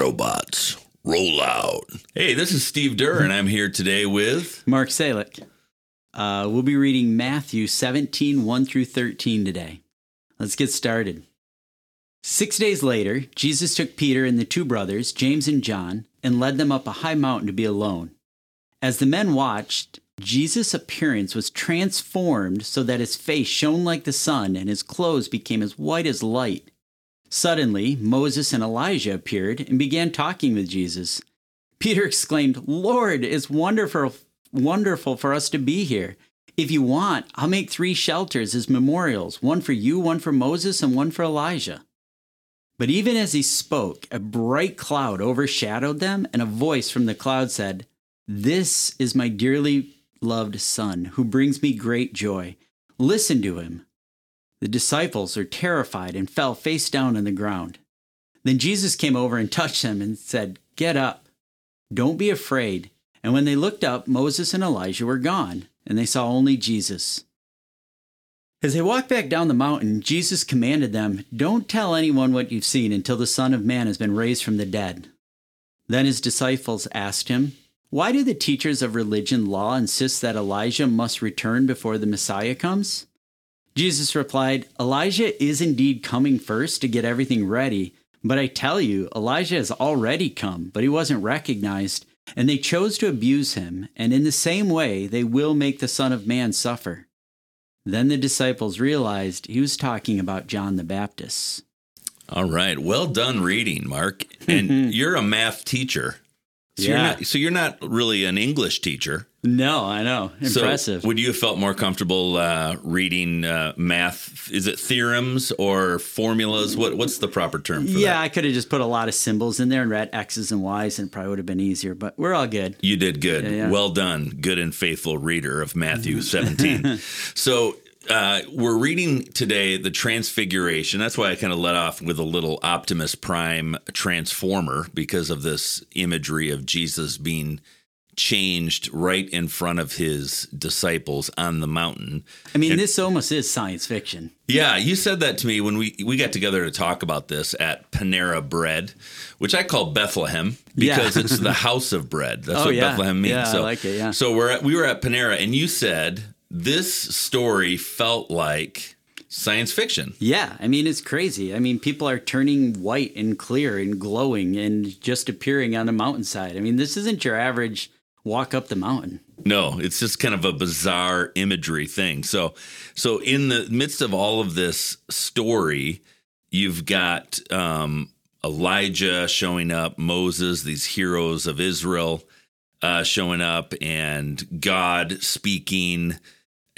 Autobots, roll out. Hey, this is Steve Deur, and I'm here today with. Mark Salik. Uh, we'll be reading Matthew 17, 1 through 13 today. Let's get started. Six days later, Jesus took Peter and the two brothers, James and John, and led them up a high mountain to be alone. As the men watched, Jesus' appearance was transformed so that his face shone like the sun and his clothes became as white as light. Suddenly, Moses and Elijah appeared and began talking with Jesus. Peter exclaimed, Lord, it's wonderful, wonderful for us to be here. If you want, I'll make three shelters as memorials one for you, one for Moses, and one for Elijah. But even as he spoke, a bright cloud overshadowed them, and a voice from the cloud said, This is my dearly loved Son, who brings me great joy. Listen to him. The disciples are terrified and fell face down on the ground. Then Jesus came over and touched them and said, Get up. Don't be afraid. And when they looked up, Moses and Elijah were gone, and they saw only Jesus. As they walked back down the mountain, Jesus commanded them, Don't tell anyone what you've seen until the Son of Man has been raised from the dead. Then his disciples asked him, Why do the teachers of religion law insist that Elijah must return before the Messiah comes? Jesus replied, Elijah is indeed coming first to get everything ready, but I tell you, Elijah has already come, but he wasn't recognized, and they chose to abuse him, and in the same way they will make the Son of Man suffer. Then the disciples realized he was talking about John the Baptist. All right. Well done reading, Mark. And you're a math teacher. So, Yeah. you're not, so you're not really an English teacher. No, I know. Impressive. So would you have felt more comfortable uh, reading uh, math? Is it theorems or formulas? What What's the proper term for yeah, that? I could have just put a lot of symbols in there and read X's and Y's, and it probably would have been easier, but we're all good. You did good. Yeah, yeah. Well done. Good and faithful reader of Matthew 17. so uh, we're reading today the Transfiguration. That's why I kind of let off with a little Optimus Prime transformer because of this imagery of Jesus being changed right in front of his disciples on the mountain. I mean, this almost is science fiction. Yeah, you said that to me when we we got together to talk about this at Panera Bread, which I call Bethlehem because Yeah. it's the house of bread. That's Oh, what yeah. Bethlehem means. Yeah, I like it, yeah. So we're at, we were at Panera, and you said this story felt like science fiction. Yeah, I mean, it's crazy. I mean, people are turning white and clear and glowing and just appearing on a mountainside. I mean, this isn't your average walk up the mountain. No, it's just kind of a bizarre imagery thing. So, so in the midst of all of this story, you've got um, Elijah showing up, Moses, these heroes of Israel uh, showing up, and God speaking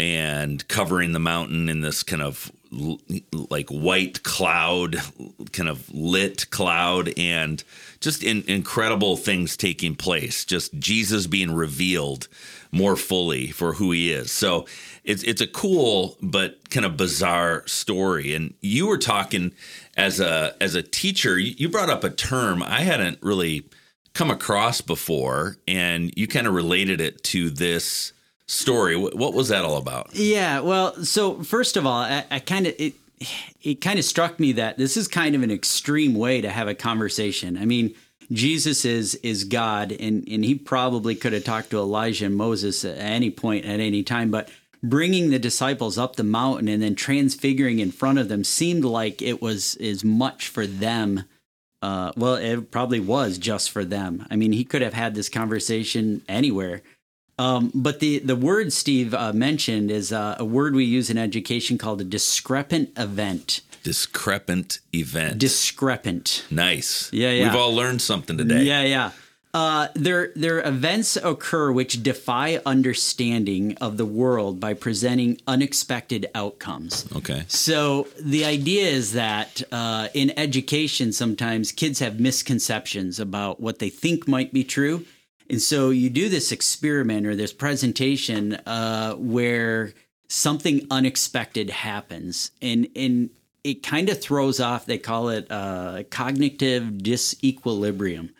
and covering the mountain in this kind of like white cloud, kind of lit cloud, and just in, incredible things taking place. Just Jesus being revealed more fully for who he is. So it's it's a cool but kind of bizarre story. And you were talking as a as a teacher, you brought up a term I hadn't really come across before, and you kind of related it to this story. What, was that all about? Yeah, well, so first of all, I, I kind of it it kind of struck me that this is kind of an extreme way to have a conversation. I mean, Jesus is is God, and and he probably could have talked to Elijah and Moses at any point at any time, but bringing the disciples up the mountain and then transfiguring in front of them seemed like it was as much for them. Uh, well, it probably was just for them. I mean, he could have had this conversation anywhere. Um, but the the word Steve uh, mentioned is uh, a word we use in education called a discrepant event. Discrepant event. Discrepant. nice. Yeah, yeah. We've all learned something today. Yeah, yeah. Uh, there, there events occur which defy understanding of the world by presenting unexpected outcomes. Okay. So the idea is that uh, in education, sometimes kids have misconceptions about what they think might be true, and so you do this experiment or this presentation uh, where something unexpected happens, and and it kind of throws off. They call it uh, cognitive disequilibrium.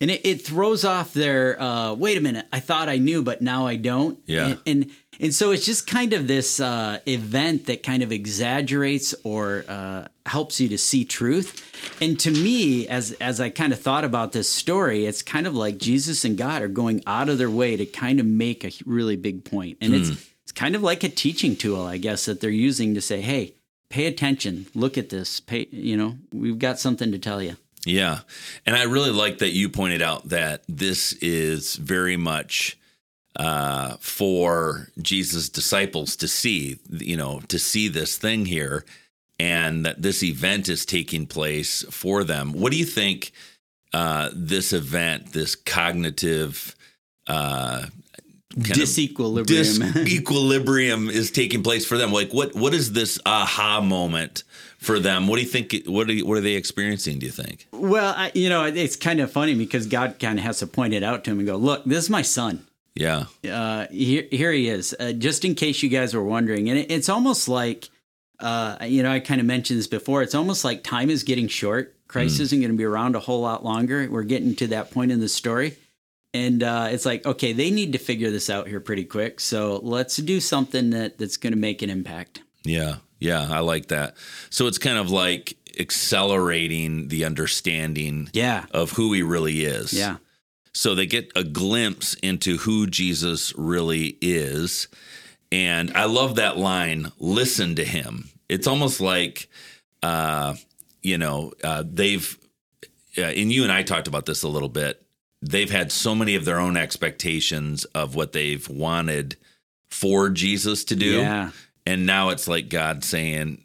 And it, it throws off their uh, wait a minute, I thought I knew, but now I don't. Yeah. And, and and so it's just kind of this uh, event that kind of exaggerates or uh, helps you to see truth. And to me, as as I kind of thought about this story, it's kind of like Jesus and God are going out of their way to kind of make a really big point. And it's it's kind of like a teaching tool, I guess, that they're using to say, hey, pay attention, look at this, pay, you know, we've got something to tell you. Yeah. And I really like that you pointed out that this is very much uh, for Jesus' disciples to see, you know, to see this thing here and that this event is taking place for them. What do you think uh, this event, this cognitive uh, disequilibrium, disequilibrium is taking place for them? Like, what what is this aha moment for them? What do you think? What are what are they experiencing? Do you think? Well, I, you know, it's kind of funny because God kind of has to point it out to him and go, "Look, this is my son." Yeah. Uh, here, here he is. Uh, just in case you guys were wondering, and it, it's almost like uh, you know, I kind of mentioned this before. It's almost like time is getting short. Christ mm. isn't going to be around a whole lot longer. We're getting to that point in the story. And uh, it's like, okay, they need to figure this out here pretty quick. So let's do something that, that's going to make an impact. Yeah. Yeah. I like that. So it's kind of like accelerating the understanding yeah. of who he really is. Yeah. So they get a glimpse into who Jesus really is and I love that line, listen to him. It's almost like, uh, you know, uh, they've, uh, and you and I talked about this a little bit. They've had so many of their own expectations of what they've wanted for Jesus to do. Yeah. And now it's like God saying,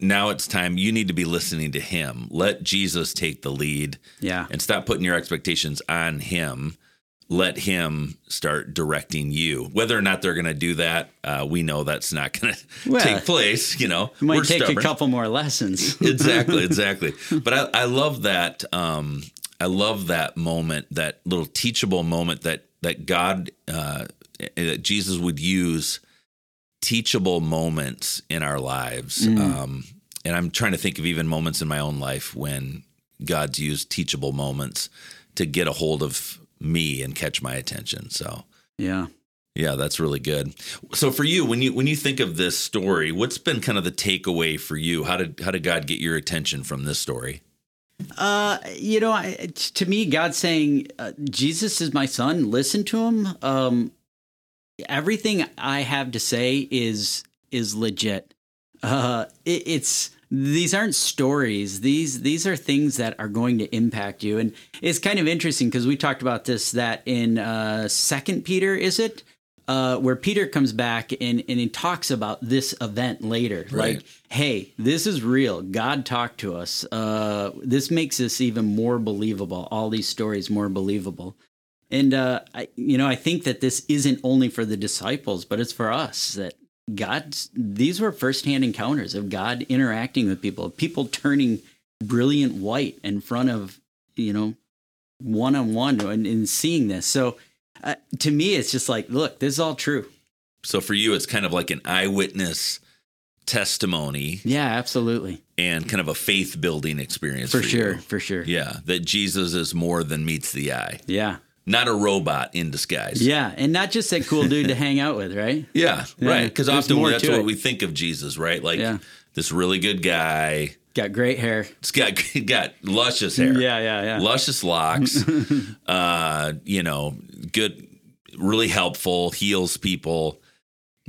now it's time you need to be listening to him. Let Jesus take the lead. Yeah. And stop putting your expectations on him let him start directing you. Whether or not they're going to do that, uh, we know that's not going to well, take place. You know, it might take stubborn. a couple more lessons. exactly, exactly. But I, I love that. Um, I love that moment, that little teachable moment that that God, uh, that Jesus would use teachable moments in our lives. Mm. Um, and I'm trying to think of even moments in my own life when God's used teachable moments to get a hold of me and catch my attention. So yeah. Yeah, that's really good. So for you, when you when you think of this story, what's been kind of the takeaway for you? How did how did God get your attention from this story? Uh, you know, I, to me, God saying uh, Jesus is my son. Listen to him. Um, everything I have to say is is legit. Uh, it, it's these aren't stories. These these are things that are going to impact you. And it's kind of interesting because we talked about this that in uh, Second Peter, is it? Uh, where Peter comes back and, and he talks about this event later. Right. Like, hey, this is real. God talked to us. Uh, this makes this even more believable. All these stories more believable. And uh, I, you know, I think that this isn't only for the disciples, but it's for us. That God, these were firsthand encounters of God interacting with people, people turning brilliant white in front of, you know, one on one and seeing this. So uh, to me, it's just like, look, this is all true. So for you, it's kind of like an eyewitness testimony. Yeah, absolutely. And kind of a faith building experience. For, for sure, you. for sure. Yeah, that Jesus is more than meets the eye. Yeah not a robot in disguise. Yeah, and not just a cool dude to hang out with, right? Yeah, yeah right. Because often that's what it. we think of Jesus, right? Like yeah. this really good guy. Got great hair. It's got got luscious hair. Yeah, yeah, yeah. Luscious locks. uh, you know, good, really helpful, heals people.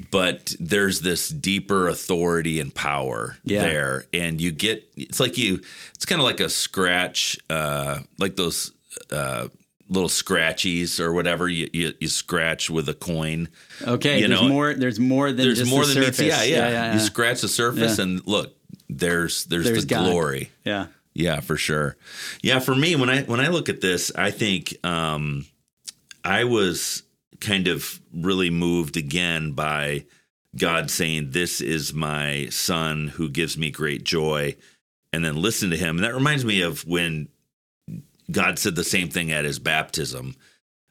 But there's this deeper authority and power yeah. there, and you get it's like you. It's kind of like a scratch, uh, like those. Uh, little scratchies or whatever you, you, you scratch with a coin. Okay, you there's know, more. There's more than there's more the than surface. Meets, yeah, yeah, yeah, yeah, You scratch the surface and look, there's there's, there's the God. glory. Yeah, yeah, for sure. Yeah, for me when I when I look at this, I think um, I was kind of really moved again by God saying, "This is my son who gives me great joy." And then listen to him. And that reminds me of when God said the same thing at his baptism.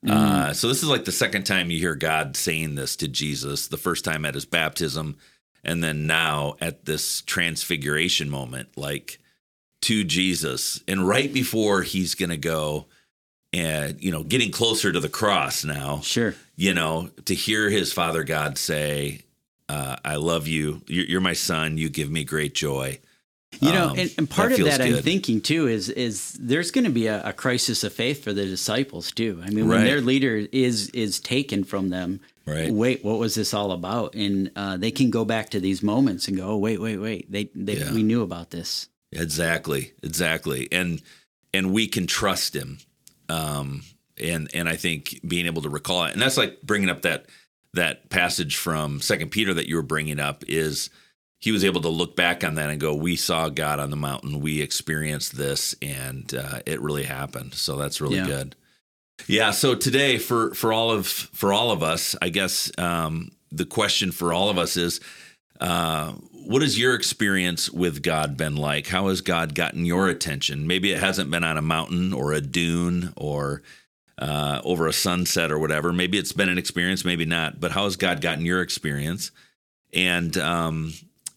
Mm. Uh, so this is like the second time you hear God saying this to Jesus. The first time at his baptism, and then now at this transfiguration moment, like to Jesus, and right before he's going to go and you know getting closer to the cross now. Sure, you know to hear his Father God say, uh, "I love you. You're, you're my son. You give me great joy." You know, Um, and, and part that of that I'm thinking too is is there's going to be a, a crisis of faith for the disciples too. I mean, when their leader is is taken from them, Right. wait, what was this all about? And uh, they can go back to these moments and go, oh, wait, wait, wait, they, they Yeah. we knew about this. Exactly, exactly, and and we can trust him, um, and and I think being able to recall it, and that's like bringing up that that passage from Second Peter that you were bringing up is he was able to look back on that and go, we saw God on the mountain, we experienced this, and uh, it really happened. So that's really Yeah. good. Yeah. So today, for for all of for all of us, I guess um, the question for all of us is, uh, what has your experience with God been like? How has God gotten your attention? Maybe it hasn't been on a mountain or a dune or uh, over a sunset or whatever. Maybe it's been an experience, maybe not. But how has God gotten your experience? And um,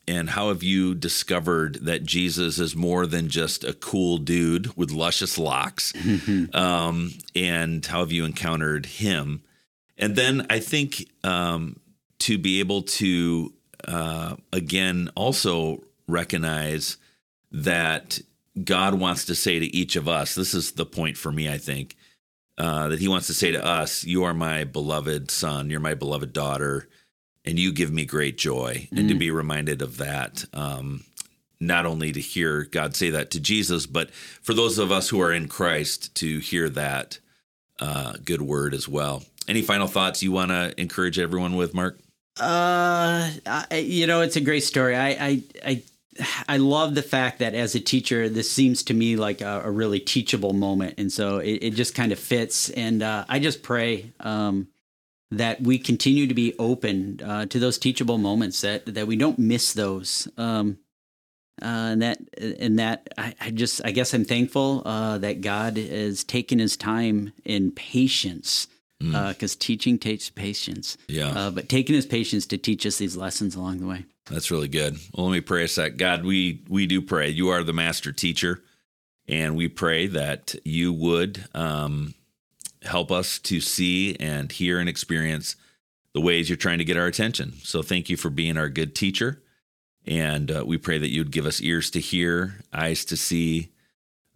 and how have you discovered that Jesus is more than just a cool dude with luscious locks? um, and how have you encountered him? And then I think um, to be able to uh, again also recognize that God wants to say to each of us. This is the point for me. I think uh, that He wants to say to us, "You are my beloved son. You're my beloved daughter." And you give me great joy, and to be reminded of that, um, not only to hear God say that to Jesus, but for those of us who are in Christ to hear that uh, good word as well. Any final thoughts you want to encourage everyone with, Mark? Uh, I, you know, it's a great story. I, I, I, I love the fact that as a teacher, this seems to me like a, a really teachable moment, and so it, it just kind of fits. And uh, I just pray um, that we continue to be open uh, to those teachable moments that that we don't miss those. Um, uh, and that and that I, I just I guess I'm thankful uh, that God has taken His time in patience because teaching takes patience. Yeah. Uh, but taking his patience to teach us these lessons along the way. That's really good. Well, let me pray a sec. God, we we do pray. You are the master teacher, and we pray that you would um, help us to see and hear and experience the ways you're trying to get our attention. So, thank you for being our good teacher, and uh, we pray that you'd give us ears to hear, eyes to see,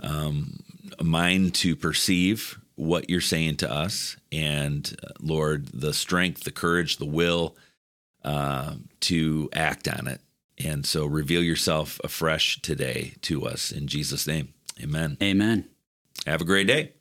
um, a mind to perceive what you're saying to us, and uh, Lord, the strength, the courage, the will uh, to act on it. And so reveal yourself afresh today to us in Jesus' name. Amen. Amen. Have a great day.